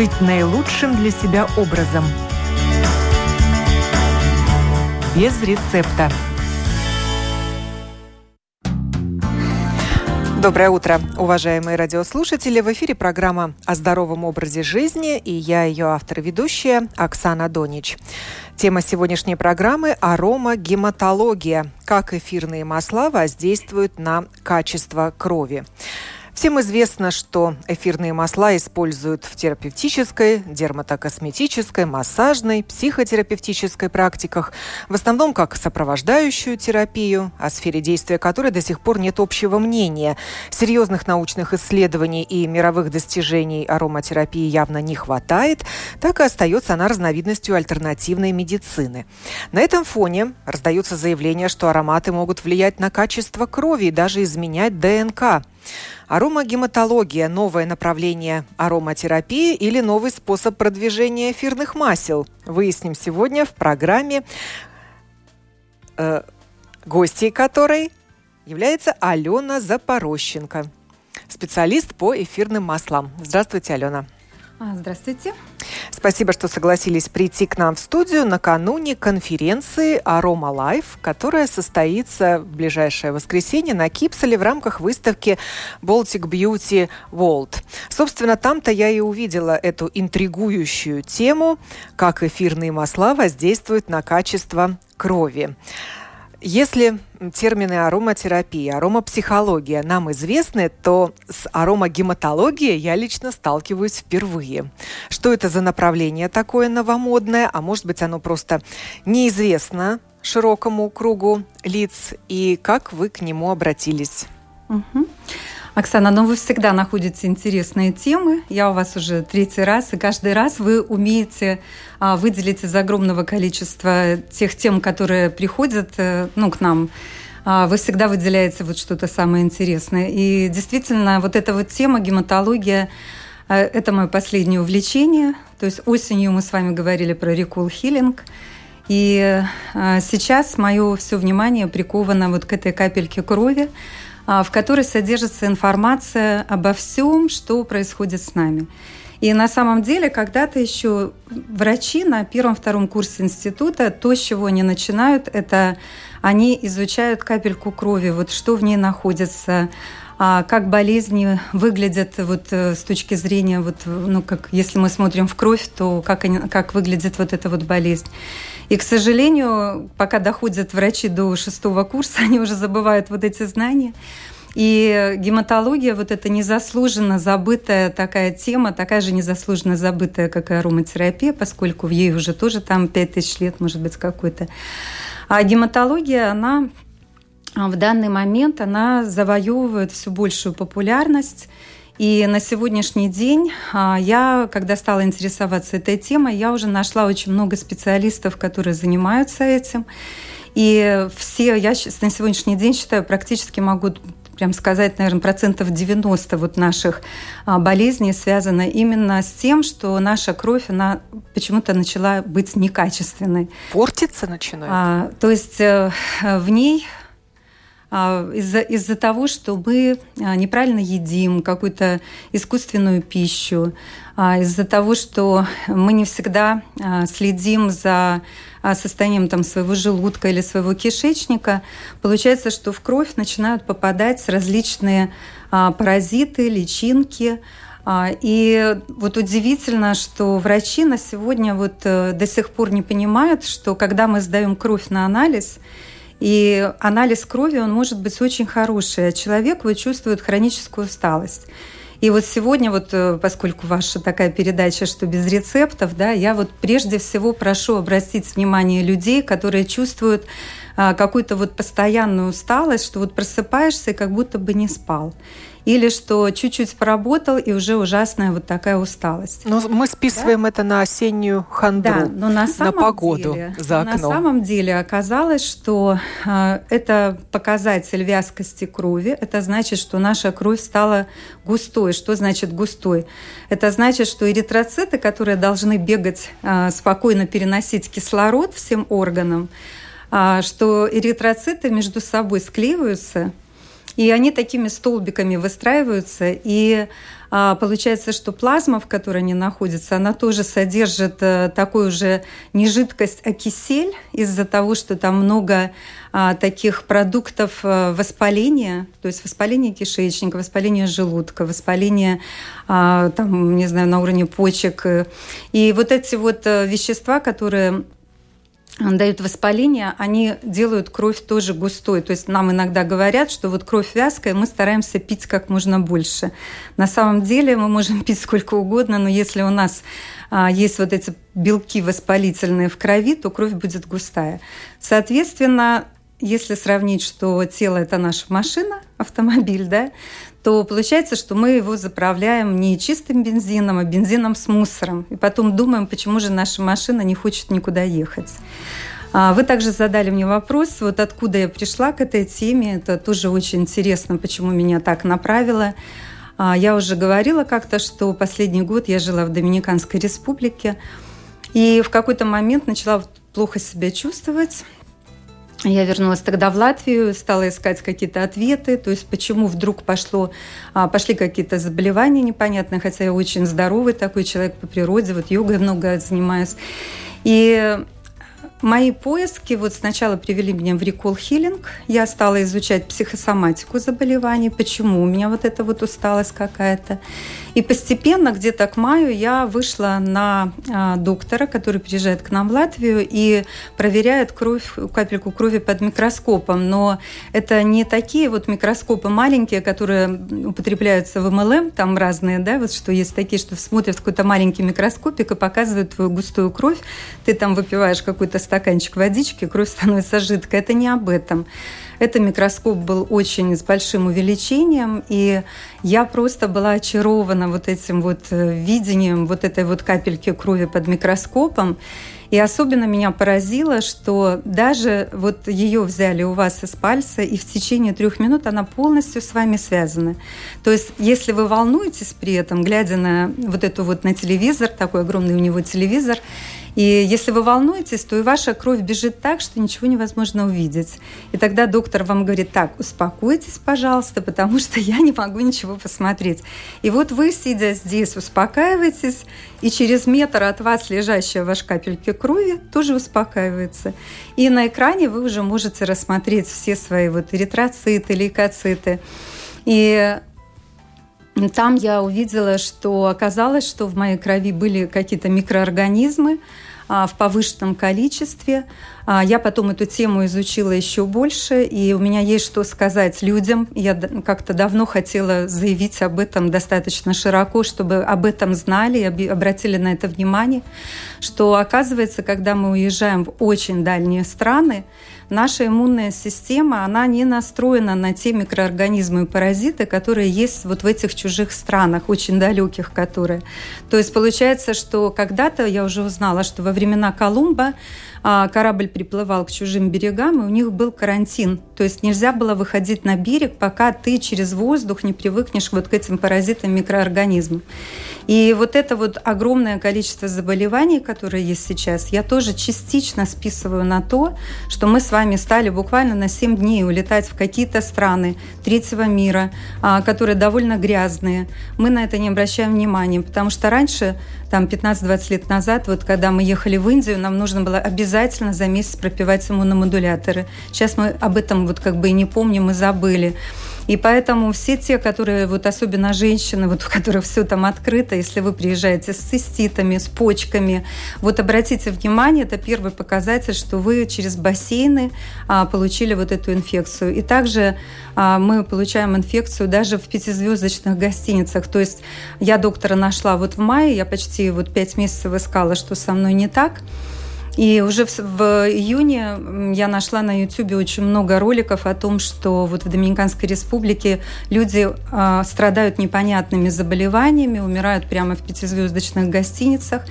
жить наилучшим для себя образом. Без рецепта. Доброе утро, уважаемые радиослушатели. В эфире программа о здоровом образе жизни, и я ее автор-ведущая Оксана Донич. Тема сегодняшней программы – аромагематология. Как эфирные масла воздействуют на качество крови. Всем известно, что эфирные масла используют в терапевтической, дерматокосметической, массажной, психотерапевтической практиках, в основном как сопровождающую терапию, о сфере действия которой до сих пор нет общего мнения. Серьезных научных исследований и мировых достижений ароматерапии явно не хватает, так и остается она разновидностью альтернативной медицины. На этом фоне раздаются заявления, что ароматы могут влиять на качество крови и даже изменять ДНК. Аромагематология – новое направление ароматерапии или новый способ продвижения эфирных масел? Выясним сегодня в программе, э, гостьей которой является Алена Запорощенко, специалист по эфирным маслам. Здравствуйте, Алена. А, здравствуйте. Спасибо, что согласились прийти к нам в студию накануне конференции «Aroma Life», которая состоится в ближайшее воскресенье на Кипсале в рамках выставки Baltic Beauty World. Собственно, там-то я и увидела эту интригующую тему, как эфирные масла воздействуют на качество крови. Если термины ароматерапия, аромапсихология нам известны, то с аромагематологией я лично сталкиваюсь впервые. Что это за направление такое новомодное, а может быть оно просто неизвестно широкому кругу лиц, и как вы к нему обратились? Угу. Оксана, ну вы всегда находите интересные темы. Я у вас уже третий раз, и каждый раз вы умеете а, выделить из огромного количества тех тем, которые приходят э, ну, к нам а, вы всегда выделяете вот что-то самое интересное. И действительно, вот эта вот тема гематология э, – это мое последнее увлечение. То есть осенью мы с вами говорили про recall healing. И э, сейчас мое все внимание приковано вот к этой капельке крови, в которой содержится информация обо всем, что происходит с нами. И на самом деле, когда-то еще врачи на первом-втором курсе института, то, с чего они начинают, это они изучают капельку крови, вот что в ней находится, а как болезни выглядят вот э, с точки зрения, вот, ну, как если мы смотрим в кровь, то как, они, как выглядит вот эта вот болезнь. И, к сожалению, пока доходят врачи до шестого курса, они уже забывают вот эти знания. И гематология, вот эта незаслуженно забытая такая тема, такая же незаслуженно забытая, как и ароматерапия, поскольку в ей уже тоже там 5000 лет, может быть, какой-то. А гематология, она в данный момент, она завоевывает все большую популярность. И на сегодняшний день а, я, когда стала интересоваться этой темой, я уже нашла очень много специалистов, которые занимаются этим. И все, я на сегодняшний день считаю, практически могу прям сказать, наверное, процентов 90 вот наших а, болезней связано именно с тем, что наша кровь, она почему-то начала быть некачественной. Портиться начинает? А, то есть э, в ней а, из-за из того, что мы а, неправильно едим какую-то искусственную пищу, а, из-за того, что мы не всегда следим за состоянием там, своего желудка или своего кишечника, получается, что в кровь начинают попадать различные паразиты, личинки, и вот удивительно, что врачи на сегодня вот э, до сих пор не понимают, что когда мы сдаем кровь на анализ, и анализ крови, он может быть очень хороший, а человек вот чувствует хроническую усталость. И вот сегодня, вот, э, поскольку ваша такая передача, что без рецептов, да, я вот прежде всего прошу обратить внимание людей, которые чувствуют какую-то вот постоянную усталость, что вот просыпаешься и как будто бы не спал или что чуть-чуть поработал, и уже ужасная вот такая усталость. Но мы списываем да? это на осеннюю хандру, да, но на, самом на погоду деле, за окном. На самом деле оказалось, что э, это показатель вязкости крови. Это значит, что наша кровь стала густой. Что значит густой? Это значит, что эритроциты, которые должны бегать, э, спокойно переносить кислород всем органам, что эритроциты между собой склеиваются – И они такими столбиками выстраиваются, и а, получается, что плазма, в которой они находятся, она тоже содержит э, такую уже не жидкость, а кисель из-за того, что там много а, таких продуктов э, воспаления, то есть воспаление кишечника, воспаление желудка, воспаление, а, там, не знаю, на уровне почек. И вот эти вот э, вещества, которые дают воспаление, они делают кровь тоже густой. То есть нам иногда говорят, что вот кровь вязкая, мы стараемся пить как можно больше. На самом деле мы можем пить сколько угодно, но если у нас а, есть вот эти белки воспалительные в крови, то кровь будет густая. Соответственно, если сравнить, что тело – это наша машина, автомобиль, да, то получается, что мы его заправляем не чистым бензином, а бензином с мусором. И потом думаем, почему же наша машина не хочет никуда ехать. А, вы также задали мне вопрос, вот откуда я пришла к этой теме. Это тоже очень интересно, почему меня так направило. А, я уже говорила как-то, что последний год я жила в Доминиканской республике. И в какой-то момент начала плохо себя чувствовать. Я вернулась тогда в Латвию, стала искать какие-то ответы, то есть почему вдруг пошло, а, пошли какие-то заболевания непонятные, хотя я очень здоровый такой человек по природе, вот йогой много занимаюсь. И Мои поиски вот сначала привели меня в Recall Healing. Я стала изучать психосоматику заболеваний, почему у меня вот эта вот усталость какая-то. И постепенно, где-то к маю, я вышла на а, доктора, который приезжает к нам в Латвию и проверяет кровь, капельку крови под микроскопом. Но это не такие вот микроскопы маленькие, которые употребляются в МЛМ, там разные, да, вот что есть такие, что смотрят в какой-то маленький микроскопик и показывают твою густую кровь. Ты там выпиваешь какой-то стаканчик водички, кровь становится жидкой. Это не об этом. Это микроскоп был очень с большим увеличением, и я просто была очарована вот этим вот э, видением вот этой вот капельки крови под микроскопом. И особенно меня поразило, что даже вот ее взяли у вас из пальца, и в течение трех минут она полностью с вами связана. То есть, если вы волнуетесь при этом, глядя на вот эту вот на телевизор, такой огромный у него телевизор, и если вы волнуетесь, то и ваша кровь бежит так, что ничего невозможно увидеть. И тогда доктор вам говорит, так, успокойтесь, пожалуйста, потому что я не могу ничего посмотреть. И вот вы, сидя здесь, успокаиваетесь, и через метр от вас лежащая ваш капельки крови тоже успокаивается. И на экране вы уже можете рассмотреть все свои вот эритроциты, лейкоциты. И там я увидела, что оказалось, что в моей крови были какие-то микроорганизмы, а, в повышенном количестве. А, я потом эту тему изучила еще больше, и у меня есть что сказать людям. Я как-то давно хотела заявить об этом достаточно широко, чтобы об этом знали и обратили на это внимание, что оказывается, когда мы уезжаем в очень дальние страны, наша иммунная система, она не настроена на те микроорганизмы и паразиты, которые есть вот в этих чужих странах, очень далеких которые. То есть получается, что когда-то я уже узнала, что во времена Колумба корабль приплывал к чужим берегам, и у них был карантин. То есть нельзя было выходить на берег, пока ты через воздух не привыкнешь вот к этим паразитам, микроорганизмам. И вот это вот огромное количество заболеваний, которые есть сейчас, я тоже частично списываю на то, что мы с вами стали буквально на 7 дней улетать в какие-то страны третьего мира, а, которые довольно грязные. Мы на это не обращаем внимания, потому что раньше, там 15-20 лет назад, вот когда мы ехали в Индию, нам нужно было обязательно за месяц пропивать иммуномодуляторы. Сейчас мы об этом вот как бы и не помним и забыли. И поэтому все те, которые, вот особенно женщины, вот у которых все там открыто, если вы приезжаете с циститами, с почками, вот обратите внимание, это первый показатель, что вы через бассейны а, получили вот эту инфекцию. И также а, мы получаем инфекцию даже в пятизвездочных гостиницах. То есть я доктора нашла вот в мае, я почти вот пять месяцев искала, что со мной не так. И уже в, в июне я нашла на YouTube очень много роликов о том, что вот в Доминиканской республике люди э, страдают непонятными заболеваниями, умирают прямо в пятизвездочных гостиницах.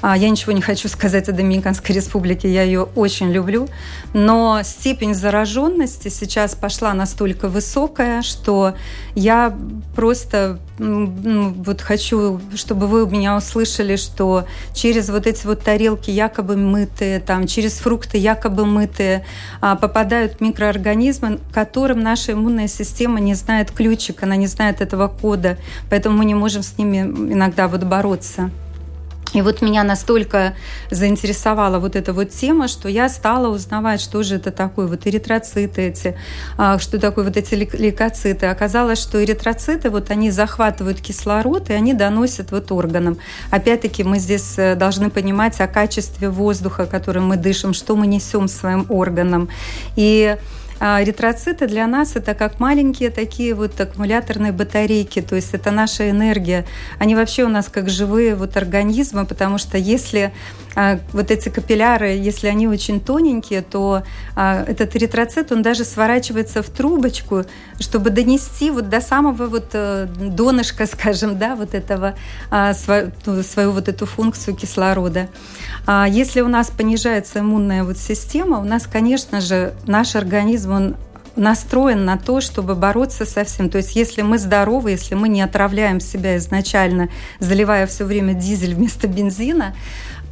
А, я ничего не хочу сказать о Доминиканской республике, я ее очень люблю, но степень зараженности сейчас пошла настолько высокая, что я просто вот хочу, чтобы вы меня услышали, что через вот эти вот тарелки якобы мы мытые, там, через фрукты якобы мытые, а, попадают микроорганизмы, которым наша иммунная система не знает ключик, она не знает этого кода, поэтому мы не можем с ними иногда вот бороться. И вот меня настолько заинтересовала вот эта вот тема, что я стала узнавать, что же это такое, вот эритроциты эти, а, что такое вот эти лейкоциты. Оказалось, что эритроциты, вот они захватывают кислород, и они доносят вот органам. Опять-таки мы здесь э, должны понимать о качестве воздуха, которым мы дышим, что мы несем своим органам. И а эритроциты для нас это как маленькие такие вот аккумуляторные батарейки, то есть это наша энергия. Они вообще у нас как живые вот организмы, потому что если вот эти капилляры, если они очень тоненькие, то а, этот эритроцит, он даже сворачивается в трубочку, чтобы донести вот до самого вот э, донышка, скажем, да, вот этого, а, свою вот эту функцию кислорода. Если у нас понижается иммунная вот система, у нас, конечно же, наш организм, он настроен на то, чтобы бороться со всем. То есть если мы здоровы, если мы не отравляем себя изначально, заливая все время дизель вместо бензина,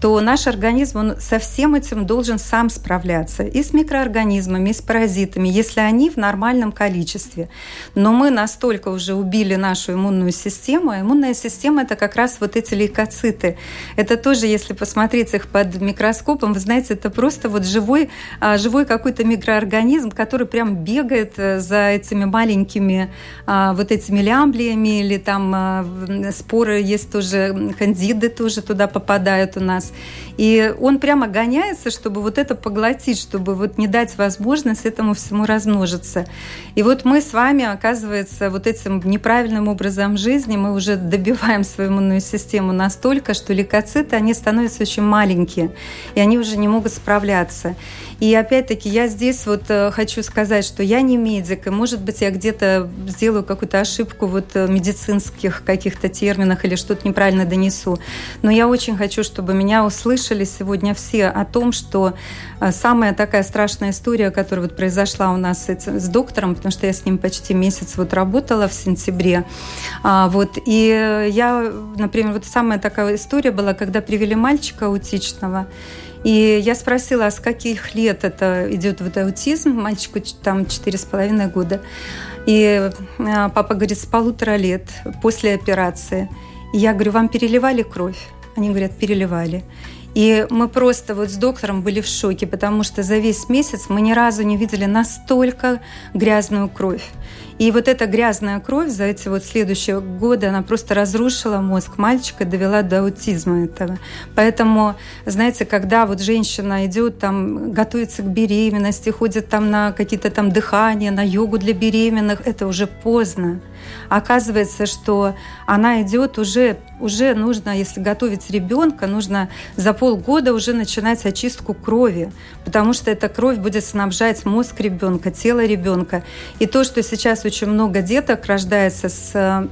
то наш организм он со всем этим должен сам справляться. И с микроорганизмами, и с паразитами, если они в нормальном количестве. Но мы настолько уже убили нашу иммунную систему, а иммунная система – это как раз вот эти лейкоциты. Это тоже, если посмотреть их под микроскопом, вы знаете, это просто вот живой, а, живой какой-то микроорганизм, который прям бегает э, за этими маленькими а, вот этими лямблиями или там споры есть тоже, кандиды тоже туда попадают у нас. И он прямо гоняется, чтобы вот это поглотить, чтобы вот не дать возможность этому всему размножиться. И вот мы с вами, оказывается, вот этим неправильным образом жизни мы уже добиваем свою иммунную систему настолько, что лейкоциты, они становятся очень маленькие, и они уже не могут справляться. И опять-таки я здесь вот э, хочу сказать, что я не медик, и может быть я где-то сделаю какую-то ошибку вот э, медицинских каких-то терминах или что-то неправильно донесу. Но я очень хочу, чтобы меня услышали сегодня все о том, что э, самая такая страшная история, которая вот произошла у нас с доктором, потому что я с ним почти месяц вот работала в сентябре, а, вот, и я, например, вот самая такая история была, когда привели мальчика аутичного, и я спросила, а с каких лет это идет вот аутизм? Мальчику там четыре с половиной года. И а, папа говорит, с полутора лет после операции. И я говорю, вам переливали кровь? Они говорят, переливали. И мы просто вот с доктором были в шоке, потому что за весь месяц мы ни разу не видели настолько грязную кровь. И вот эта грязная кровь за эти вот следующие годы, она просто разрушила мозг мальчика, довела до аутизма этого. Поэтому, знаете, когда вот женщина идет там, готовится к беременности, ходит там на какие-то там дыхания, на йогу для беременных, это уже поздно. Оказывается, что она идет уже, уже нужно, если готовить ребенка, нужно за полгода уже начинать очистку крови, потому что эта кровь будет снабжать мозг ребенка, тело ребенка. И то, что сейчас очень много деток рождается с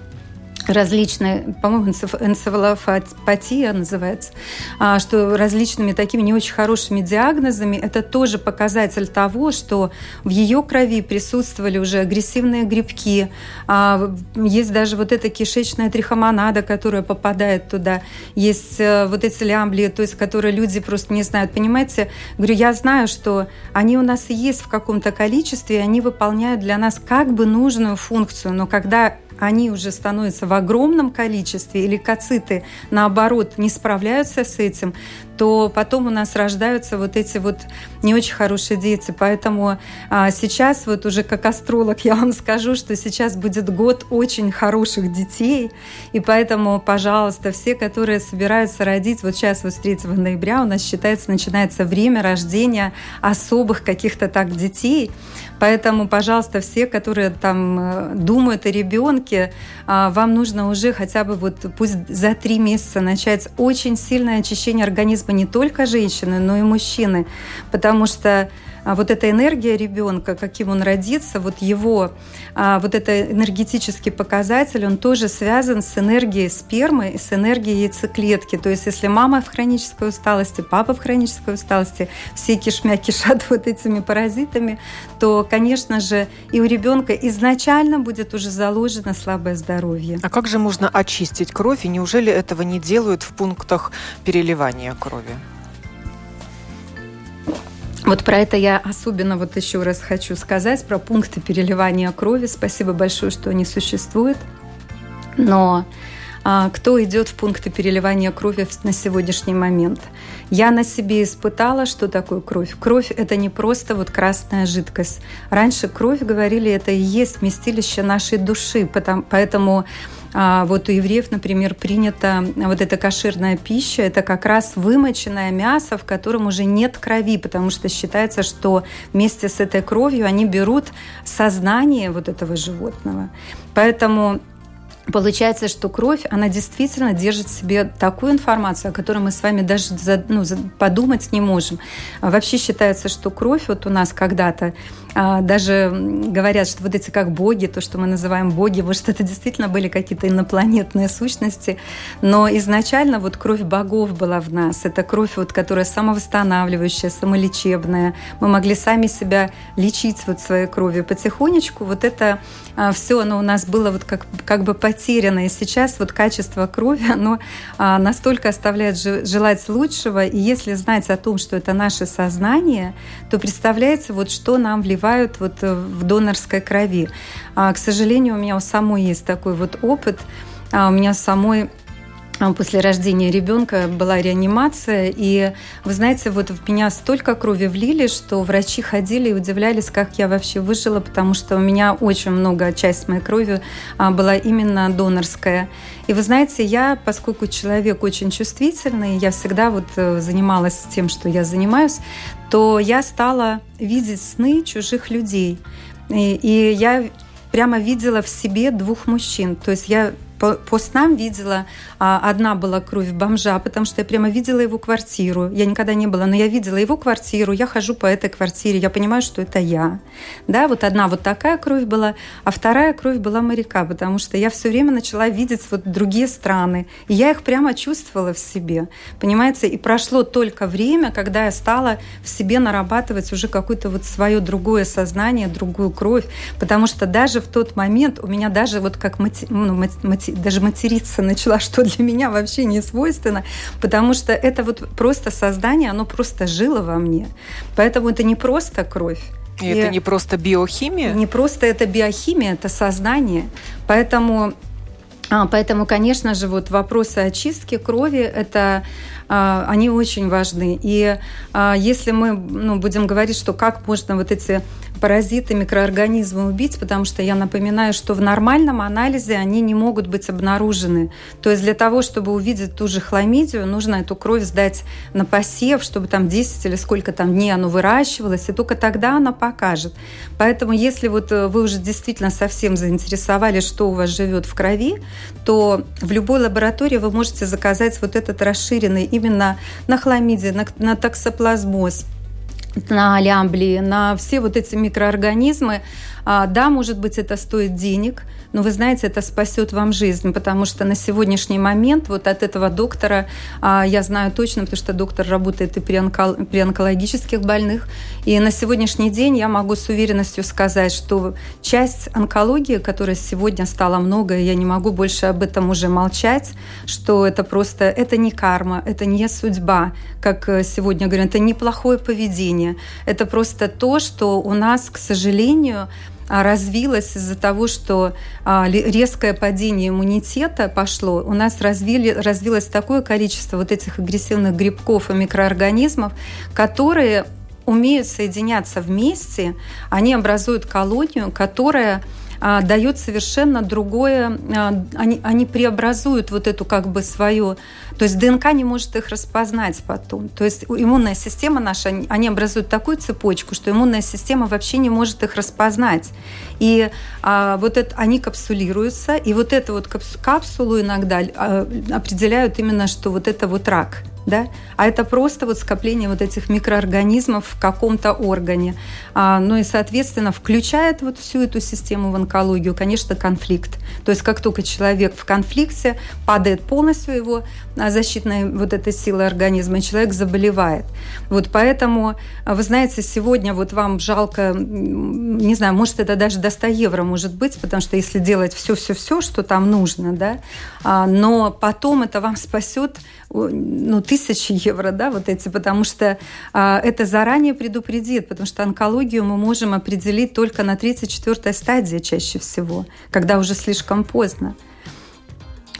различные, по-моему, энцефалопатия называется, а, что различными такими не очень хорошими диагнозами, это тоже показатель того, что в ее крови присутствовали уже агрессивные грибки, а, есть даже вот эта кишечная трихомонада, которая попадает туда, есть э, вот эти лямблии, то есть которые люди просто не знают. Понимаете, говорю, я знаю, что они у нас есть в каком-то количестве, они выполняют для нас как бы нужную функцию, но когда они уже становятся в огромном количестве, или кациты, наоборот, не справляются с этим, то потом у нас рождаются вот эти вот не очень хорошие дети. Поэтому а, сейчас вот уже как астролог я вам скажу, что сейчас будет год очень хороших детей. И поэтому, пожалуйста, все, которые собираются родить, вот сейчас вот с 3 ноября у нас считается, начинается время рождения особых каких-то так детей. Поэтому, пожалуйста, все, которые там э, думают о ребенке, а, вам нужно уже хотя бы вот пусть за три месяца начать очень сильное очищение организма не только женщины, но и мужчины, потому что а вот эта энергия ребенка, каким он родится, вот его, а, вот это энергетический показатель, он тоже связан с энергией спермы и с энергией яйцеклетки. То есть если мама в хронической усталости, папа в хронической усталости, все кишмя кишат вот этими паразитами, то, конечно же, и у ребенка изначально будет уже заложено слабое здоровье. А как же можно очистить кровь? И неужели этого не делают в пунктах переливания крови? Вот про это я особенно вот еще раз хочу сказать, про пункты переливания крови. Спасибо большое, что они существуют. Но кто идет в пункты переливания крови на сегодняшний момент? Я на себе испытала, что такое кровь. Кровь – это не просто вот красная жидкость. Раньше кровь, говорили, это и есть вместилище нашей души, поэтому а вот у евреев, например, принята вот эта кошерная пища, это как раз вымоченное мясо, в котором уже нет крови, потому что считается, что вместе с этой кровью они берут сознание вот этого животного. Поэтому Получается, что кровь, она действительно держит в себе такую информацию, о которой мы с вами даже ну, подумать не можем. Вообще считается, что кровь вот у нас когда-то, а, даже говорят, что вот эти как боги, то, что мы называем боги, может, это действительно были какие-то инопланетные сущности, но изначально вот кровь богов была в нас. Это кровь, вот, которая самовосстанавливающая, самолечебная. Мы могли сами себя лечить вот своей кровью. Потихонечку вот это а, все, оно у нас было вот как, как бы потеряно. И сейчас вот качество крови, оно а, настолько оставляет желать лучшего. И если знать о том, что это наше сознание, то представляете, вот что нам вливают вот э, в донорской крови. А, к сожалению, у меня у самой есть такой вот опыт. А, у меня самой после рождения ребенка была реанимация, и вы знаете, вот в меня столько крови влили, что врачи ходили и удивлялись, как я вообще выжила, потому что у меня очень много, часть моей крови а, была именно донорская. И вы знаете, я, поскольку человек очень чувствительный, я всегда вот э, занималась тем, что я занимаюсь, то я стала видеть сны чужих людей. И, и я прямо видела в себе двух мужчин. То есть я по, по снам видела, а, одна была кровь бомжа, потому что я прямо видела его квартиру. Я никогда не была, но я видела его квартиру, я хожу по этой квартире, я понимаю, что это я. Да, вот одна вот такая кровь была, а вторая кровь была моряка, потому что я все время начала видеть вот другие страны, и я их прямо чувствовала в себе, понимаете? И прошло только время, когда я стала в себе нарабатывать уже какое-то вот свое другое сознание, другую кровь, потому что даже в тот момент у меня даже вот как мати, ну, мати, даже материться начала, что для меня вообще не свойственно, потому что это вот просто создание, оно просто жило во мне. Поэтому это не просто кровь. И, и это не просто биохимия? Не просто это биохимия, это сознание. Поэтому а, Поэтому, конечно же, вот вопросы очистки крови это они очень важны. И а, если мы ну, будем говорить, что как можно вот эти паразиты, микроорганизмы убить, потому что я напоминаю, что в нормальном анализе они не могут быть обнаружены. То есть для того, чтобы увидеть ту же хламидию, нужно эту кровь сдать на посев, чтобы там 10 или сколько там дней оно выращивалось, и только тогда она покажет. Поэтому если вот э, вы уже действительно совсем заинтересовались, что у вас живет в крови, то в любой лаборатории вы можете заказать вот этот расширенный именно на хламидии, на, на токсоплазмоз, на лямблии, на все вот эти микроорганизмы. А, да, может быть, это стоит денег, но вы знаете, это спасет вам жизнь, потому что на сегодняшний момент вот от этого доктора а, я знаю точно, потому что доктор работает и при, онкол, при онкологических больных, и на сегодняшний день я могу с уверенностью сказать, что часть онкологии, которая сегодня стала много, я не могу больше об этом уже молчать, что это просто, это не карма, это не судьба, как э, сегодня говорят, это неплохое поведение, это просто то, что у нас, к сожалению, развилась из-за того, что а, резкое падение иммунитета пошло, у нас развили, развилось такое количество вот этих агрессивных грибков и микроорганизмов, которые умеют соединяться вместе, они образуют колонию, которая а, дает совершенно другое, а, они, они преобразуют вот эту как бы свою, то есть ДНК не может их распознать потом. То есть иммунная система наша, они образуют такую цепочку, что иммунная система вообще не может их распознать. И а, вот это, они капсулируются, и вот эту вот капсулу иногда а, определяют именно, что вот это вот рак да? а это просто вот скопление вот этих микроорганизмов в каком-то органе. А, ну и, соответственно, включает вот всю эту систему в онкологию, конечно, конфликт. То есть как только человек в конфликте, падает полностью его а, защитная вот эта сила организма, и человек заболевает. Вот поэтому, а, вы знаете, сегодня вот вам жалко, не знаю, может, это даже до 100 евро может быть, потому что если делать все-все-все, что там нужно, да, а, но потом это вам спасет ну, тысячи евро, да, вот эти, потому что это заранее предупредит, потому что онкологию мы можем определить только на 34-й стадии чаще всего, когда уже слишком поздно.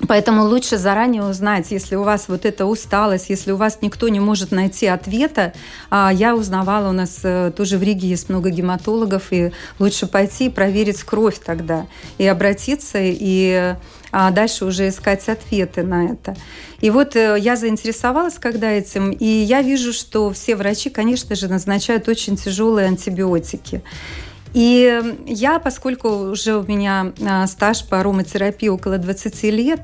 Поэтому лучше заранее узнать, если у вас вот эта усталость, если у вас никто не может найти ответа. А, я узнавала, у нас э, тоже в Риге есть много гематологов, и лучше пойти и проверить кровь тогда, и обратиться, и а дальше уже искать ответы на это. И вот э, я заинтересовалась когда этим, и я вижу, что все врачи, конечно же, назначают очень тяжелые антибиотики. И я, поскольку уже у меня а, стаж по ароматерапии около 20 лет,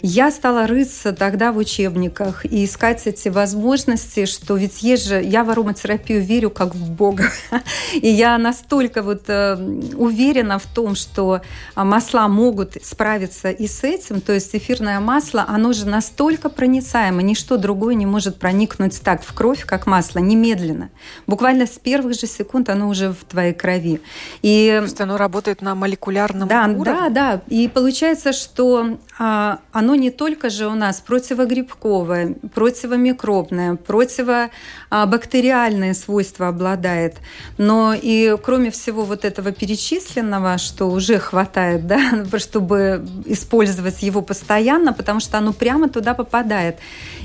я стала рыться тогда в учебниках и искать эти возможности, что ведь есть же, я в ароматерапию верю как в Бога. И я настолько вот э, уверена в том, что а, масла могут справиться и с этим. То есть эфирное масло, оно же настолько проницаемо, ничто другое не может проникнуть так в кровь, как масло, немедленно. Буквально с первых же секунд оно уже в твоей крови. И, То есть оно работает на молекулярном да, уровне? Да, да. И получается, что а, оно не только же у нас противогрибковое, противомикробное, противобактериальные свойства обладает, но и кроме всего вот этого перечисленного, что уже хватает, да, чтобы использовать его постоянно, потому что оно прямо туда попадает.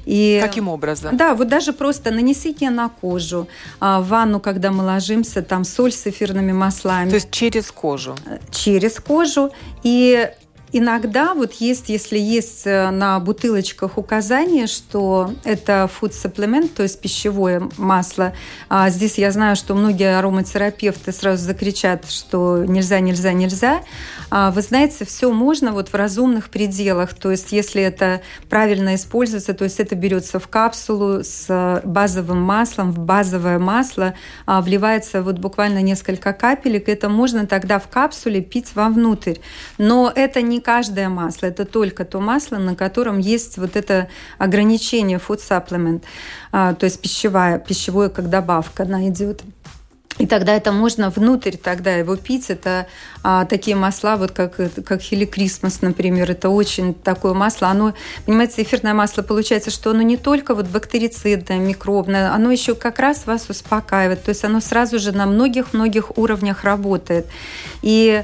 И, Каким образом? Да, вот даже просто нанесите на кожу, а, в ванну, когда мы ложимся, там соль с эфирными маслами. То есть через кожу? Через кожу. И Иногда вот есть, если есть э, на бутылочках указание, что это food supplement, то есть пищевое масло. А здесь я знаю, что многие ароматерапевты сразу закричат, что нельзя, нельзя, нельзя. А вы знаете, все можно вот в разумных пределах. То есть если это правильно используется, то есть это берется в капсулу с базовым маслом, в базовое масло а, вливается вот буквально несколько капелек. Это можно тогда в капсуле пить вовнутрь. Но это не каждое масло, это только то масло, на котором есть вот это ограничение food supplement, а, то есть пищевая, пищевое как добавка, она идет. И тогда это можно внутрь тогда его пить. Это а, такие масла, вот как, как Хили Крисмас, например. Это очень такое масло. Оно, понимаете, эфирное масло получается, что оно не только вот бактерицидное, микробное, оно еще как раз вас успокаивает. То есть оно сразу же на многих-многих уровнях работает. И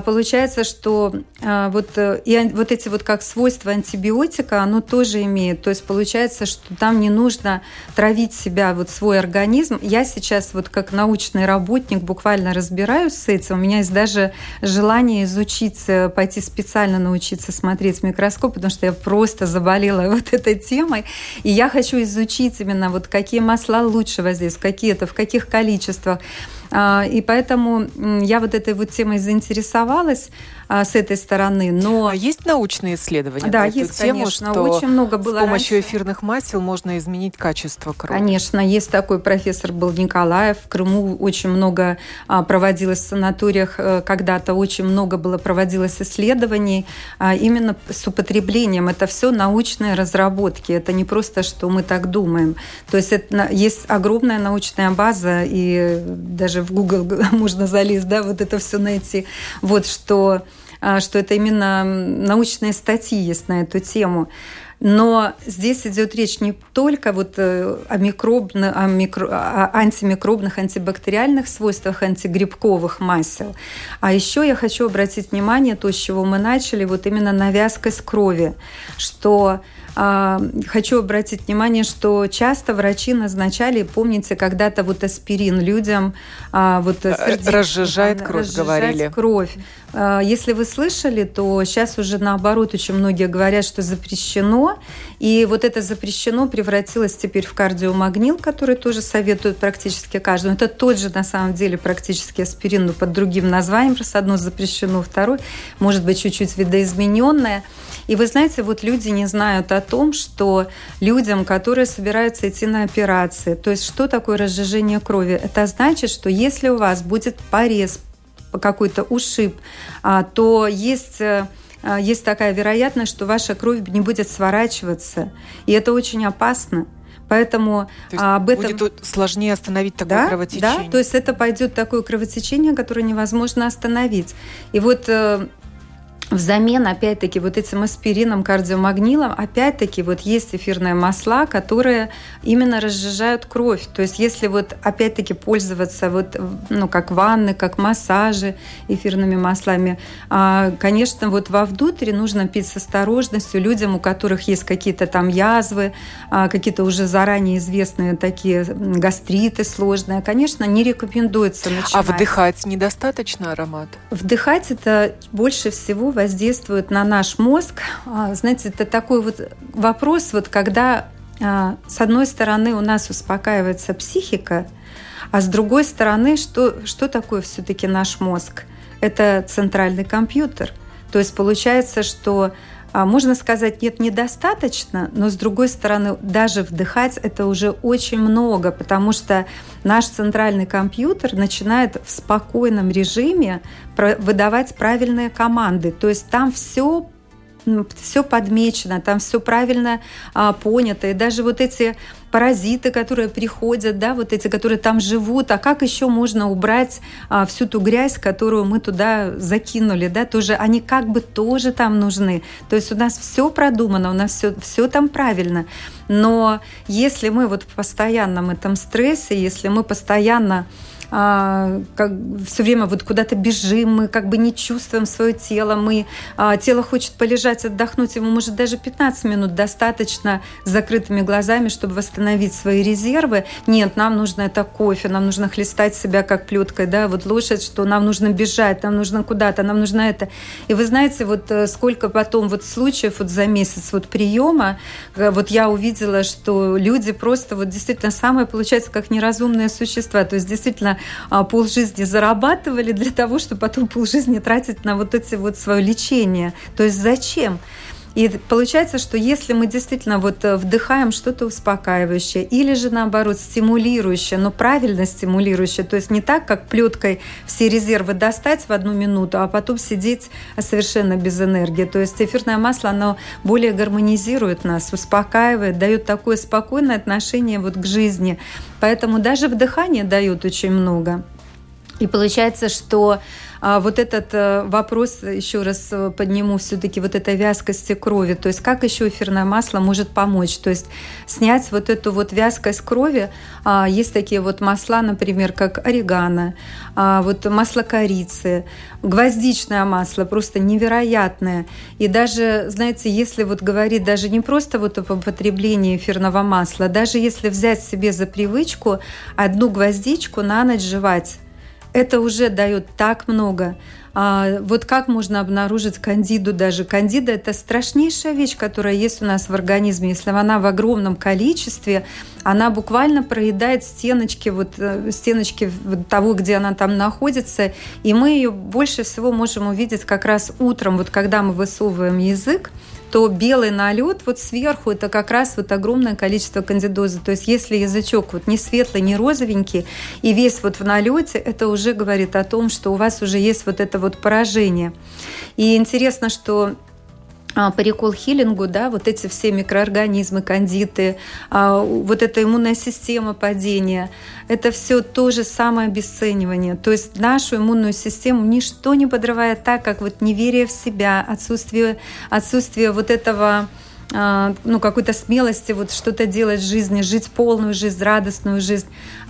получается, что а, вот, э, и вот эти вот как свойства антибиотика, оно тоже имеет. То есть получается, что там не нужно травить себя, вот свой организм. Я сейчас вот как научный работник буквально разбираюсь с этим. У меня есть даже желание изучить, э, пойти специально научиться смотреть микроскоп, потому что я просто заболела вот этой темой. И я хочу изучить именно вот какие масла лучше воздействуют, какие это, в каких количествах. А, и поэтому я вот этой вот темой заинтересовалась а, с этой стороны. Но а есть научные исследования да, на есть, тему, конечно, что очень много было с помощью раньше. эфирных масел можно изменить качество крови? Конечно, есть такой профессор был Николаев. В Крыму очень много а, проводилось в санаториях э, когда-то, очень много было проводилось исследований именно с употреблением. Это все научные разработки. Это не просто, что мы так думаем. То есть это, есть огромная научная база, и даже в Google можно залезть, да, вот это все найти. Вот что а, что это именно научные статьи есть на эту тему. Но здесь идет речь не только вот э, о, микробно, о, микро, о антимикробных, антибактериальных свойствах антигрибковых масел, а еще я хочу обратить внимание, то, с чего мы начали, вот именно на вязкость крови, что а, хочу обратить внимание, что часто врачи назначали, помните, когда-то вот аспирин людям а, вот э, сердечко, разжижает кровь, разжижать говорили. кровь. А, если вы слышали, то сейчас уже наоборот очень многие говорят, что запрещено. И вот это запрещено превратилось теперь в кардиомагнил, который тоже советуют практически каждому. Это тот же на самом деле практически аспирин, но под другим названием. Просто одно запрещено, второй может быть чуть-чуть видоизмененное. И вы знаете, вот люди не знают о том, что людям, которые собираются идти на операции, то есть что такое разжижение крови? Это значит, что если у вас будет порез, какой-то ушиб, а, то есть э, а, есть такая вероятность, что ваша кровь не будет сворачиваться. И это очень опасно. Поэтому то есть об этом будет сложнее остановить такое да, кровотечение. Да, то есть это пойдет такое кровотечение, которое невозможно остановить. И вот э, взамен, опять-таки, вот этим аспирином, кардиомагнилом, опять-таки, вот есть эфирные масла, которые именно разжижают кровь. То есть, если вот, опять-таки, пользоваться вот, ну, как ванны, как массажи эфирными маслами, а, конечно, вот вовнутрь нужно пить с осторожностью людям, у которых есть какие-то там язвы, а, какие-то уже заранее известные такие гастриты сложные, конечно, не рекомендуется начинать. А вдыхать недостаточно аромат? Вдыхать это больше всего воздействует на наш мозг. А, знаете, это такой вот вопрос, вот когда а, с одной стороны у нас успокаивается психика, а с другой стороны, что, что такое все-таки наш мозг? Это центральный компьютер. То есть получается, что можно сказать, нет, недостаточно, но с другой стороны, даже вдыхать это уже очень много, потому что наш центральный компьютер начинает в спокойном режиме выдавать правильные команды. То есть там все все подмечено, там все правильно а, понято. И даже вот эти паразиты, которые приходят, да, вот эти, которые там живут, а как еще можно убрать а, всю ту грязь, которую мы туда закинули, да, тоже они как бы тоже там нужны. То есть у нас все продумано, у нас все, все там правильно. Но если мы вот в постоянном этом стрессе, если мы постоянно а, как все время вот куда-то бежим, мы как бы не чувствуем свое тело, мы, а, тело хочет полежать, отдохнуть, ему может даже 15 минут достаточно с закрытыми глазами, чтобы восстановить свои резервы. Нет, нам нужно это кофе, нам нужно хлестать себя как плеткой, да, вот лошадь, что нам нужно бежать, нам нужно куда-то, нам нужно это. И вы знаете, вот э, сколько потом вот случаев вот за месяц вот приема, э, вот я увидела, что люди просто вот действительно самое получается как неразумные существа, то есть действительно а, полжизни зарабатывали для того, чтобы потом полжизни тратить на вот эти вот свое лечение. То есть зачем? И получается, что если мы действительно вот э, вдыхаем что-то успокаивающее или же наоборот стимулирующее, но правильно стимулирующее, то есть не так, как плеткой все резервы достать в одну минуту, а потом сидеть совершенно без энергии. То есть эфирное масло, оно более гармонизирует нас, успокаивает, дает такое спокойное отношение вот к жизни. Поэтому даже вдыхание дает очень много. И получается, что а вот этот э, вопрос еще раз э, подниму все-таки вот этой вязкости крови. То есть как еще эфирное масло может помочь? То есть снять вот эту вот вязкость крови. А, есть такие вот масла, например, как орегано, а, вот масло корицы, гвоздичное масло, просто невероятное. И даже, знаете, если вот говорить даже не просто вот об употреблении эфирного масла, даже если взять себе за привычку одну гвоздичку на ночь жевать, это уже дает так много. А вот как можно обнаружить кандиду даже? Кандида – это страшнейшая вещь, которая есть у нас в организме. Если она в огромном количестве, она буквально проедает стеночки, вот, э, стеночки того, где она там находится, и мы ее больше всего можем увидеть как раз утром, вот когда мы высовываем язык, то белый налет вот сверху это как раз вот огромное количество кандидозы. То есть если язычок вот не светлый, не розовенький, и весь вот в налете, это уже говорит о том, что у вас уже есть вот это вот поражение. И интересно, что по рекол-хиллингу, да, вот эти все микроорганизмы, кандиты, а, вот эта иммунная система падения, это все то же самое обесценивание. То есть нашу иммунную систему ничто не подрывает так, как вот неверие в себя, отсутствие, отсутствие вот этого а, ну, какой-то смелости вот что-то делать в жизни, жить полную жизнь, радостную жизнь.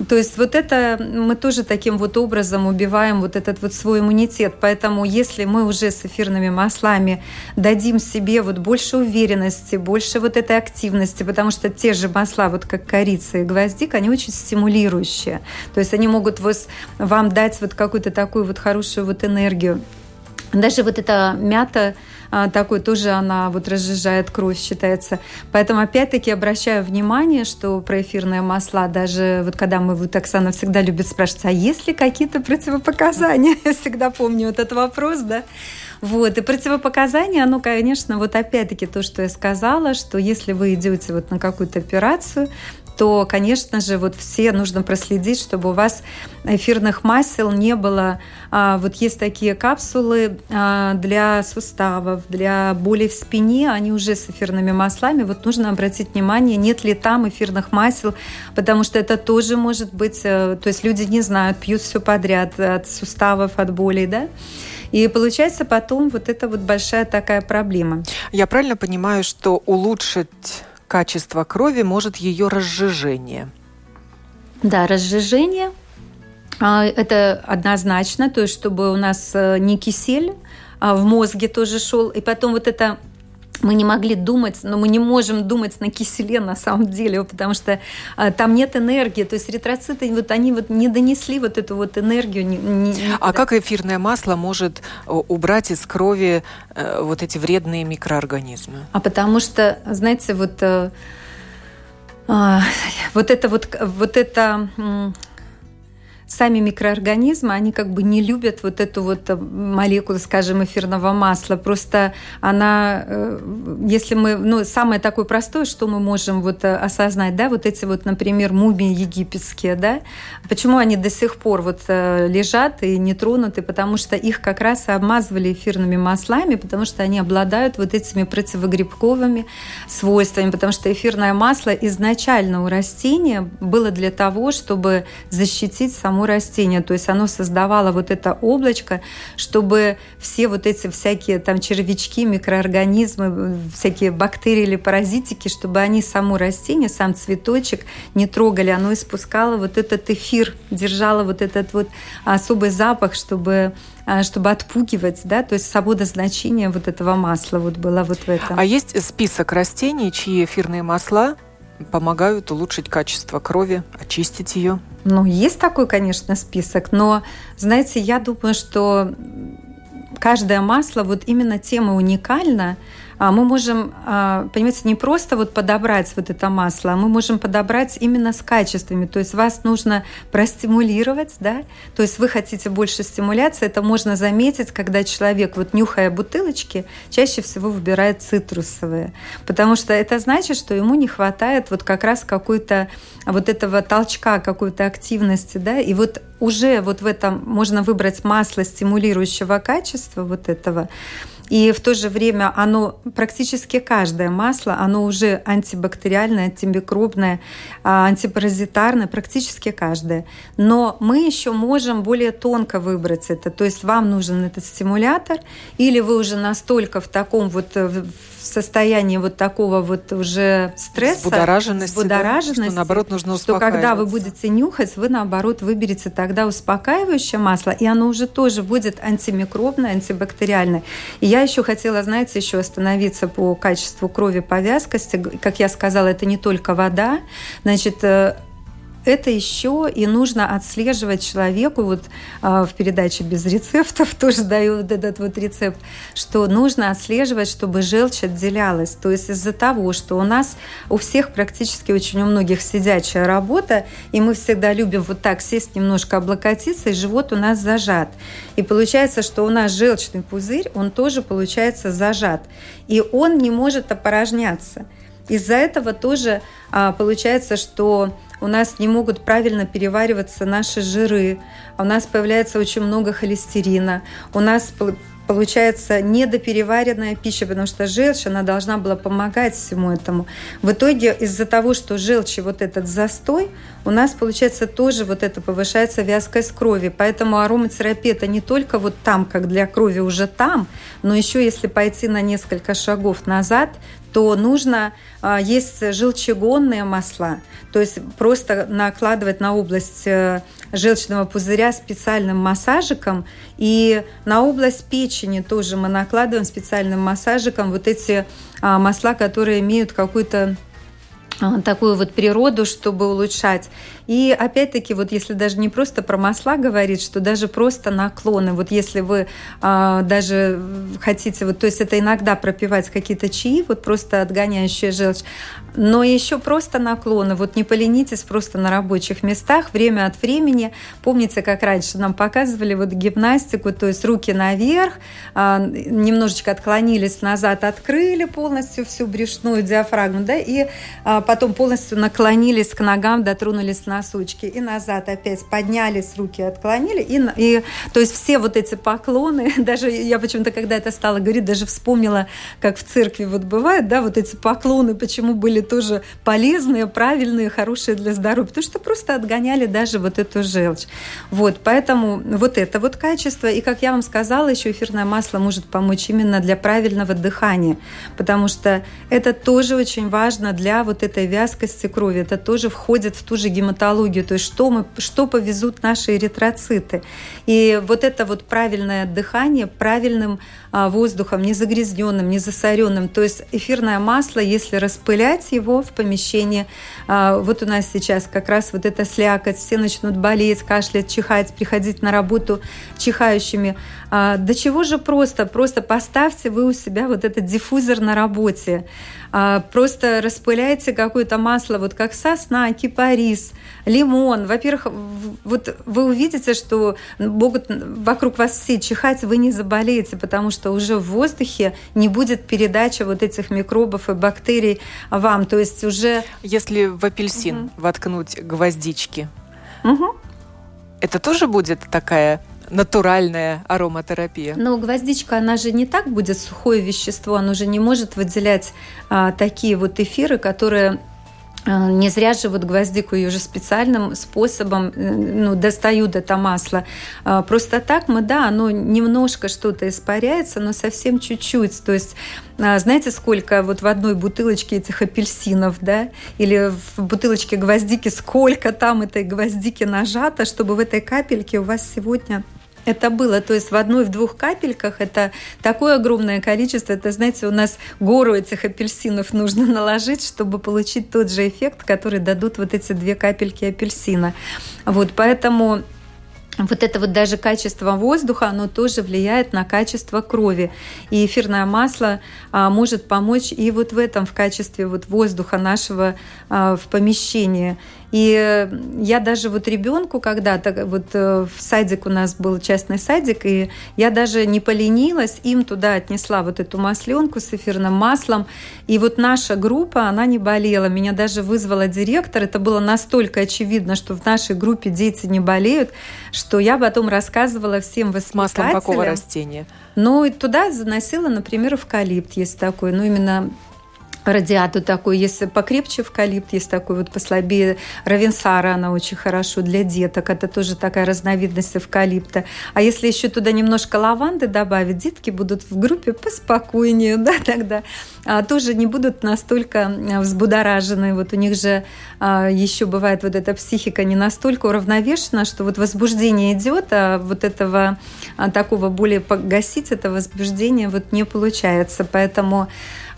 То есть вот это мы тоже таким вот образом убиваем вот этот вот свой иммунитет. Поэтому если мы уже с эфирными маслами дадим себе вот больше уверенности, больше вот этой активности, потому что те же масла, вот как корица и гвоздик, они очень стимулирующие. То есть они могут вас, вам дать вот какую-то такую вот хорошую вот энергию. Даже вот эта мята, а, такой тоже она вот разжижает кровь, считается. Поэтому опять-таки обращаю внимание, что про эфирные масла, даже вот когда мы, вот Оксана всегда любит спрашивать, а есть ли какие-то противопоказания? Я всегда помню вот этот вопрос, да. Вот, и противопоказания, оно, конечно, вот опять-таки то, что я сказала, что если вы идете вот на какую-то операцию, то, конечно же, вот все нужно проследить, чтобы у вас эфирных масел не было. А, вот есть такие капсулы а, для суставов, для боли в спине, они уже с эфирными маслами. Вот нужно обратить внимание, нет ли там эфирных масел, потому что это тоже может быть, э, то есть люди не знают, пьют все подряд от суставов, от болей, да. И получается потом вот это вот большая такая проблема. Я правильно понимаю, что улучшить качество крови может ее разжижение? Да, разжижение а, это однозначно, то есть чтобы у нас э, не кисель а в мозге тоже шел, и потом вот это мы не могли думать, но мы не можем думать на киселе на самом деле, потому что а, там нет энергии, то есть эритроциты вот они вот не донесли вот эту вот энергию. Не, не, а как эфирное масло может э, убрать из крови э, вот эти вредные микроорганизмы? А потому что, знаете, вот э, э, вот это вот вот это сами микроорганизмы, они как бы не любят вот эту вот э, молекулу, скажем, эфирного масла. Просто она, э, если мы, ну, самое такое простое, что мы можем вот э, осознать, да, вот эти вот, например, мумии египетские, да, почему они до сих пор вот лежат и не тронуты, потому что их как раз обмазывали эфирными маслами, потому что они обладают вот этими противогрибковыми свойствами, потому что эфирное масло изначально у растения было для того, чтобы защитить само само растение. То есть оно создавало вот это облачко, чтобы все вот эти всякие там червячки, микроорганизмы, всякие бактерии или паразитики, чтобы они само растение, сам цветочек не трогали. Оно испускало вот этот эфир, держало вот этот вот особый запах, чтобы а, чтобы отпугивать, да, то есть свобода значения вот этого масла вот была вот в этом. А есть список растений, чьи эфирные масла помогают улучшить качество крови, очистить ее? Ну, есть такой, конечно, список, но, знаете, я думаю, что каждое масло вот именно тема уникальна, мы можем, а, понимаете, не просто вот подобрать вот это масло, а мы можем подобрать именно с качествами. То есть вас нужно простимулировать, да, то есть вы хотите больше стимуляции, это можно заметить, когда человек, вот нюхая бутылочки, чаще всего выбирает цитрусовые, потому что это значит, что ему не хватает вот как раз какой-то вот этого толчка, какой-то активности, да, и вот уже вот в этом можно выбрать масло стимулирующего качества вот этого, и в то же время оно, практически каждое масло, оно уже антибактериальное, антимикробное, а, антипаразитарное, практически каждое. Но мы еще можем более тонко выбрать это. То есть вам нужен этот стимулятор, или вы уже настолько в таком вот э, состоянии вот такого вот уже стресса, взбудораженности, взбудораженности да? что наоборот нужно что когда вы будете нюхать, вы наоборот выберете тогда успокаивающее масло, и оно уже тоже будет антимикробное, антибактериальное. И я еще хотела, знаете, еще остановиться по качеству крови, по вязкости. Как я сказала, это не только вода. Значит, э, это еще и нужно отслеживать человеку, вот а, в передаче «Без рецептов» тоже даю вот этот вот рецепт, что нужно отслеживать, чтобы желчь отделялась. То есть из-за того, что у нас у всех практически очень у многих сидячая работа, и мы всегда любим вот так сесть немножко облокотиться, и живот у нас зажат. И получается, что у нас желчный пузырь, он тоже получается зажат. И он не может опорожняться. Из-за этого тоже а, получается, что у нас не могут правильно перевариваться наши жиры, а у нас появляется очень много холестерина, у нас получается недопереваренная пища, потому что желчь, она должна была помогать всему этому. В итоге из-за того, что желчи вот этот застой, у нас получается тоже вот это повышается вязкость крови. Поэтому ароматерапия это не только вот там, как для крови уже там, но еще если пойти на несколько шагов назад, то нужно а, есть желчегонные масла, то есть просто накладывать на область э, желчного пузыря специальным массажиком, и на область печени тоже мы накладываем специальным массажиком вот эти а, масла, которые имеют какую-то а, такую вот природу, чтобы улучшать. И опять-таки, вот если даже не просто про масла говорить, что даже просто наклоны, вот если вы а, даже хотите, вот, то есть это иногда пропивать какие-то чаи, вот просто отгоняющие желчь, но еще просто наклоны, вот не поленитесь просто на рабочих местах, время от времени, помните, как раньше нам показывали вот гимнастику, то есть руки наверх, а, немножечко отклонились назад, открыли полностью всю брюшную диафрагму, да, и а, потом полностью наклонились к ногам, дотронулись носочки и назад опять поднялись, руки отклонили. И, и, то есть все вот эти поклоны, даже я почему-то, когда это стала говорить, даже вспомнила, как в церкви вот бывает, да, вот эти поклоны, почему были тоже полезные, правильные, хорошие для здоровья, потому что просто отгоняли даже вот эту желчь. Вот, поэтому вот это вот качество, и как я вам сказала, еще эфирное масло может помочь именно для правильного дыхания, потому что это тоже очень важно для вот этой вязкости крови, это тоже входит в ту же гематологию, то есть что, мы, что повезут наши эритроциты. И вот это вот правильное дыхание, правильным воздухом, не загрязненным, не засоренным. То есть эфирное масло, если распылять его в помещении, а, вот у нас сейчас как раз вот эта слякоть, все начнут болеть, кашлять, чихать, приходить на работу чихающими. А, до чего же просто? Просто поставьте вы у себя вот этот диффузор на работе. Просто распыляйте какое-то масло, вот как сосна, кипарис, лимон. Во-первых, вот вы увидите, что могут вокруг вас все чихать, вы не заболеете, потому что уже в воздухе не будет передачи вот этих микробов и бактерий вам. То есть уже... Если в апельсин угу. воткнуть гвоздички, угу. это тоже будет такая натуральная ароматерапия. Но гвоздичка, она же не так будет сухое вещество, оно же не может выделять а, такие вот эфиры, которые не зря же вот гвоздику ее же специальным способом э, ну, достают это масло. А, просто так мы, да, оно немножко что-то испаряется, но совсем чуть-чуть. То есть знаете, сколько вот в одной бутылочке этих апельсинов, да, или в бутылочке гвоздики, сколько там этой гвоздики нажато, чтобы в этой капельке у вас сегодня это было. То есть в одной, в двух капельках это такое огромное количество. Это, знаете, у нас гору этих апельсинов нужно наложить, чтобы получить тот же эффект, который дадут вот эти две капельки апельсина. Вот, поэтому вот это вот даже качество воздуха, оно тоже влияет на качество крови. И эфирное масло а, может помочь и вот в этом, в качестве вот воздуха нашего а, в помещении. И я даже вот ребенку когда-то, вот э, в садик у нас был частный садик, и я даже не поленилась, им туда отнесла вот эту масленку с эфирным маслом. И вот наша группа, она не болела. Меня даже вызвала директор. Это было настолько очевидно, что в нашей группе дети не болеют, что я потом рассказывала всем воспитателям. Маслом какого растения? Ну, и туда заносила, например, эвкалипт есть такой. Ну, именно радиату такой, если покрепче эвкалипт, есть такой вот послабее равенсара, она очень хорошо для деток, это тоже такая разновидность эвкалипта. А если еще туда немножко лаванды добавить, детки будут в группе поспокойнее, да, тогда а, тоже не будут настолько взбудоражены. Вот у них же а, еще бывает вот эта психика не настолько уравновешена, что вот возбуждение идет, а вот этого а, такого более погасить это возбуждение вот не получается. Поэтому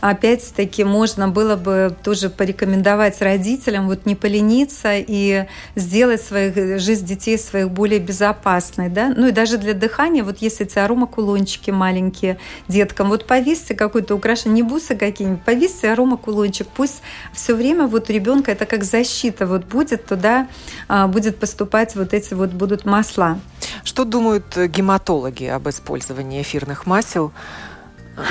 опять-таки можно было бы тоже порекомендовать родителям вот не полениться и сделать своих, жизнь детей своих более безопасной. Да? Ну и даже для дыхания, вот если эти аромакулончики маленькие деткам, вот повесьте какое-то украшение, не бусы какие-нибудь, повесьте аромакулончик, пусть все время вот у ребенка это как защита вот будет, туда а, будет поступать вот эти вот будут масла. Что думают гематологи об использовании эфирных масел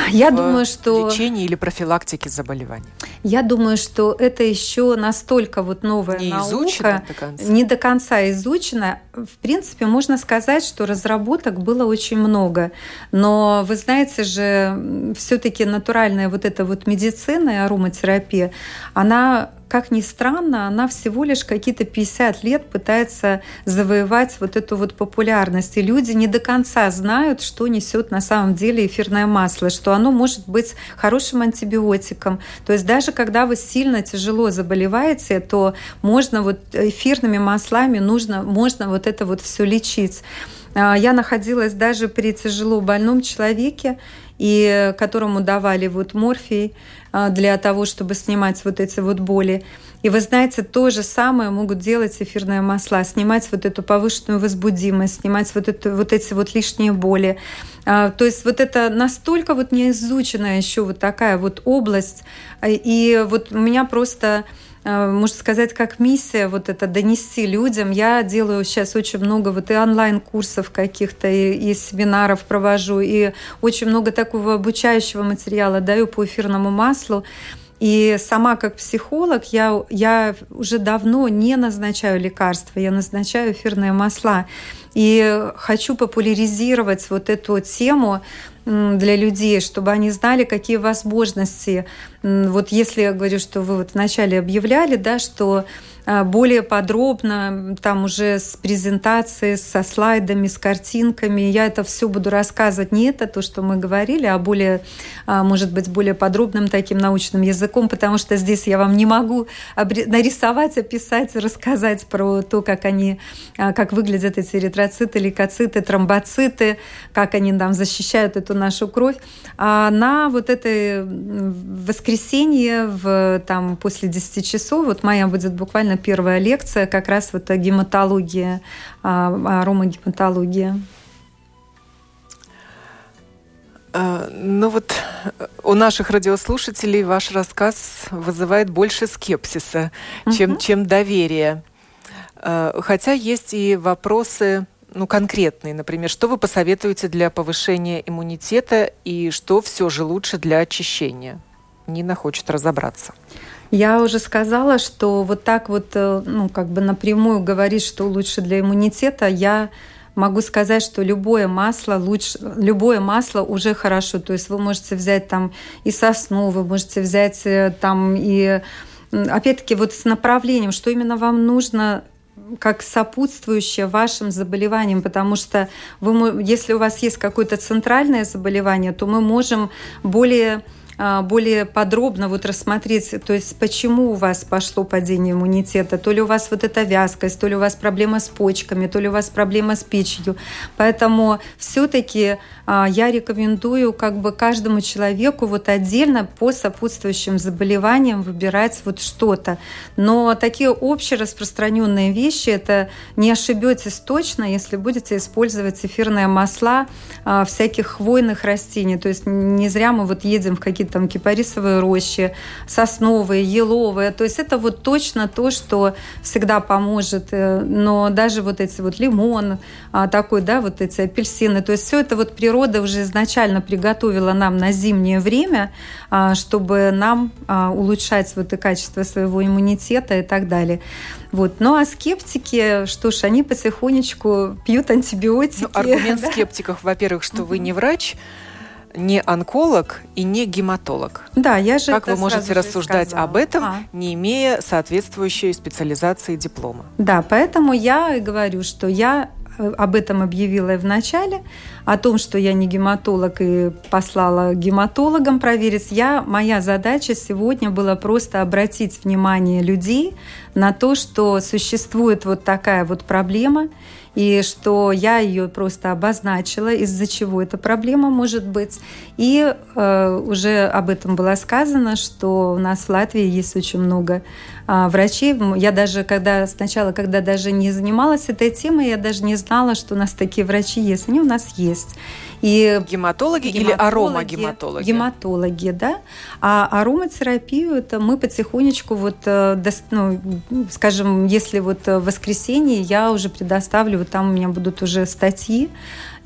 я думаю, что лечении или профилактике заболеваний. Я думаю, что это еще настолько вот новая не наука, до конца. не до конца изучена. В принципе, можно сказать, что разработок было очень много, но вы знаете же, все-таки натуральная вот эта вот медицина и ароматерапия, она как ни странно, она всего лишь какие-то 50 лет пытается завоевать вот эту вот популярность. И люди не до конца знают, что несет на самом деле эфирное масло, что оно может быть хорошим антибиотиком. То есть даже когда вы сильно тяжело заболеваете, то можно вот эфирными маслами нужно, можно вот это вот все лечить. А, я находилась даже при тяжело больном человеке, и которому давали вот морфий а, для того, чтобы снимать вот эти вот боли. И вы знаете, то же самое могут делать эфирные масла, снимать вот эту повышенную возбудимость, снимать вот, это, вот эти вот лишние боли. А, то есть вот это настолько вот неизученная еще вот такая вот область. И вот у меня просто Э, можно сказать, как миссия вот это донести людям. Я делаю сейчас очень много вот и онлайн-курсов каких-то, и, и семинаров провожу, и очень много такого обучающего материала даю по эфирному маслу. И сама как психолог я, я уже давно не назначаю лекарства, я назначаю эфирные масла. И хочу популяризировать вот эту тему для людей, чтобы они знали, какие возможности. Вот если я говорю, что вы вот вначале объявляли, да, что более подробно, там уже с презентацией, со слайдами, с картинками. Я это все буду рассказывать. Не это то, что мы говорили, а более, а, может быть, более подробным таким научным языком, потому что здесь я вам не могу нарисовать, описать, рассказать про то, как они, а, как выглядят эти эритроциты, лейкоциты, тромбоциты, как они нам защищают эту нашу кровь. А на вот это воскресенье в, там, после 10 часов, вот моя будет буквально первая лекция как раз вот гематология, а, аромагематология. А, ну вот у наших радиослушателей ваш рассказ вызывает больше скепсиса, чем, угу. чем доверия. А, хотя есть и вопросы ну, конкретные, например, что вы посоветуете для повышения иммунитета и что все же лучше для очищения? Нина хочет разобраться. Я уже сказала, что вот так вот, э, ну, как бы напрямую говорить, что лучше для иммунитета, я могу сказать, что любое масло лучше, любое масло уже хорошо. То есть вы можете взять там и сосну, вы можете взять э, там и опять-таки вот с направлением, что именно вам нужно как сопутствующее вашим заболеваниям, потому что вы, если у вас есть какое-то центральное заболевание, то мы можем более более подробно вот рассмотреть, то есть почему у вас пошло падение иммунитета, то ли у вас вот эта вязкость, то ли у вас проблема с почками, то ли у вас проблема с печью. Поэтому все-таки а, я рекомендую как бы каждому человеку вот отдельно по сопутствующим заболеваниям выбирать вот что-то. Но такие общераспространенные вещи, это не ошибетесь точно, если будете использовать эфирные масла а, всяких хвойных растений. То есть не зря мы вот едем в какие-то там кипарисовые рощи, сосновые, еловые. То есть это вот точно то, что всегда поможет. Э, но даже вот эти вот лимон, а, такой, да, вот эти апельсины, то есть все это вот природа уже изначально приготовила нам на зимнее время, а, чтобы нам а, улучшать вот и качество своего иммунитета и так далее. Вот. Ну а скептики, что ж, они потихонечку пьют антибиотики. Ну, аргумент да? скептиков, во-первых, что вы не врач, не онколог и не гематолог. Да, я же Как вы можете рассуждать сказала. об этом, а. не имея соответствующей специализации диплома? Да, поэтому я и говорю, что я э, об этом объявила и в начале, о том, что я не гематолог и послала гематологам проверить. Я, моя задача сегодня была просто обратить внимание людей на то, что существует вот такая вот проблема, и что я ее просто обозначила, из-за чего эта проблема может быть. И э, уже об этом было сказано, что у нас в Латвии есть очень много э, врачей. Я даже когда сначала, когда даже не занималась этой темой, я даже не знала, что у нас такие врачи есть. Они у нас есть. И гематологи, гематологи или аромагематологи? Гематологи, да. А ароматерапию это мы потихонечку вот, э, ну, скажем, если вот в воскресенье я уже предоставлю, вот там у меня будут уже статьи,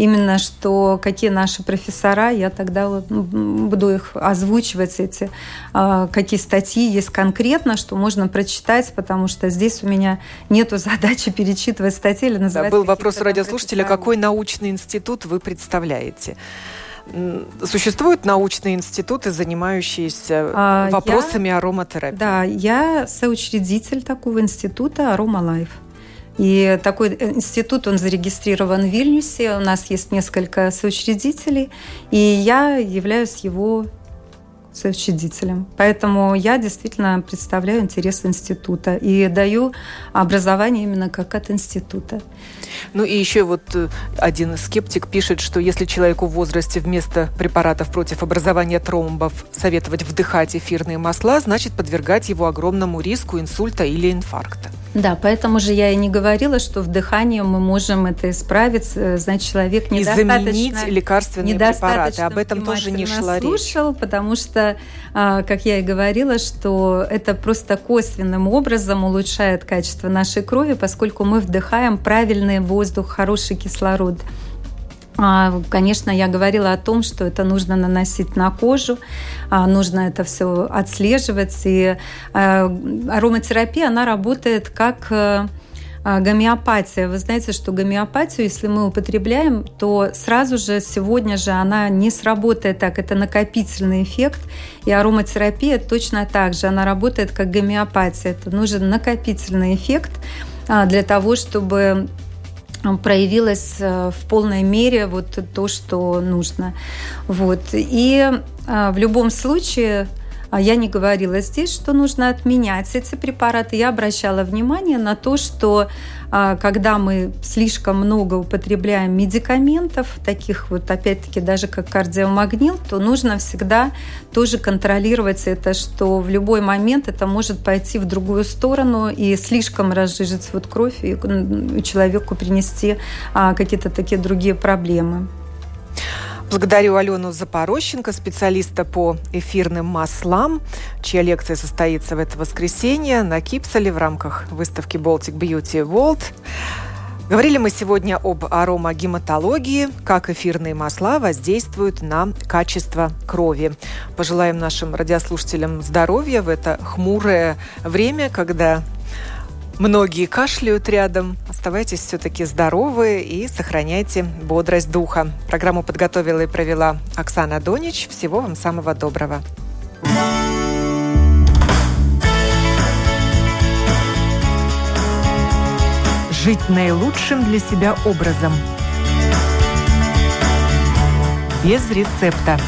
именно что какие наши профессора, я тогда вот ну, буду их озвучивать, эти, а, какие статьи есть конкретно, что можно прочитать, потому что здесь у меня нету задачи перечитывать статьи или называть. Да, был вопрос у радиослушателя, какой научный институт вы представляете? Существуют научные институты, занимающиеся а, вопросами я, ароматерапии? Да, я соучредитель такого института Aroma Life. И такой институт, он зарегистрирован в Вильнюсе, у нас есть несколько соучредителей, и я являюсь его соучредителем. Поэтому я действительно представляю интересы института и даю образование именно как от института. Ну и еще вот э, один скептик пишет, что если человеку в возрасте вместо препаратов против образования тромбов советовать вдыхать эфирные масла, значит подвергать его огромному риску инсульта или инфаркта. Да, поэтому же я и не говорила, что вдыханием мы можем это исправить. Э, значит, человек недостаточно... И заменить лекарственные препараты. Об этом тоже не шла слушал, речь. потому что, а, как я и говорила, что это просто косвенным образом улучшает качество нашей крови, поскольку мы вдыхаем правильный воздух, хороший кислород. А, конечно, я говорила о том, что это нужно наносить на кожу, а, нужно это все отслеживать. И ароматерапия, она работает как э, гомеопатия. Вы знаете, что гомеопатию, если мы употребляем, то сразу же, сегодня же она не сработает так. Это накопительный эффект. И ароматерапия точно так же. Она работает как гомеопатия. Это нужен накопительный эффект для того, чтобы проявилось э, в полной мере вот то, что нужно. Вот. И э, в любом случае а я не говорила здесь, что нужно отменять эти препараты. Я обращала внимание на то, что а, когда мы слишком много употребляем медикаментов, таких вот, опять-таки, даже как кардиомагнил, то нужно всегда тоже контролировать это, что в любой момент это может пойти в другую сторону и слишком разжижить вот кровь и человеку принести а, какие-то такие другие проблемы. Благодарю Алену Запорощенко, специалиста по эфирным маслам, чья лекция состоится в это воскресенье на Кипсале в рамках выставки Baltic Beauty World. Говорили мы сегодня об аромагематологии, как эфирные масла воздействуют на качество крови. Пожелаем нашим радиослушателям здоровья в это хмурое время, когда Многие кашляют рядом. Оставайтесь все-таки здоровы и сохраняйте бодрость духа. Программу подготовила и провела Оксана Донич. Всего вам самого доброго. Жить наилучшим для себя образом. Без рецепта.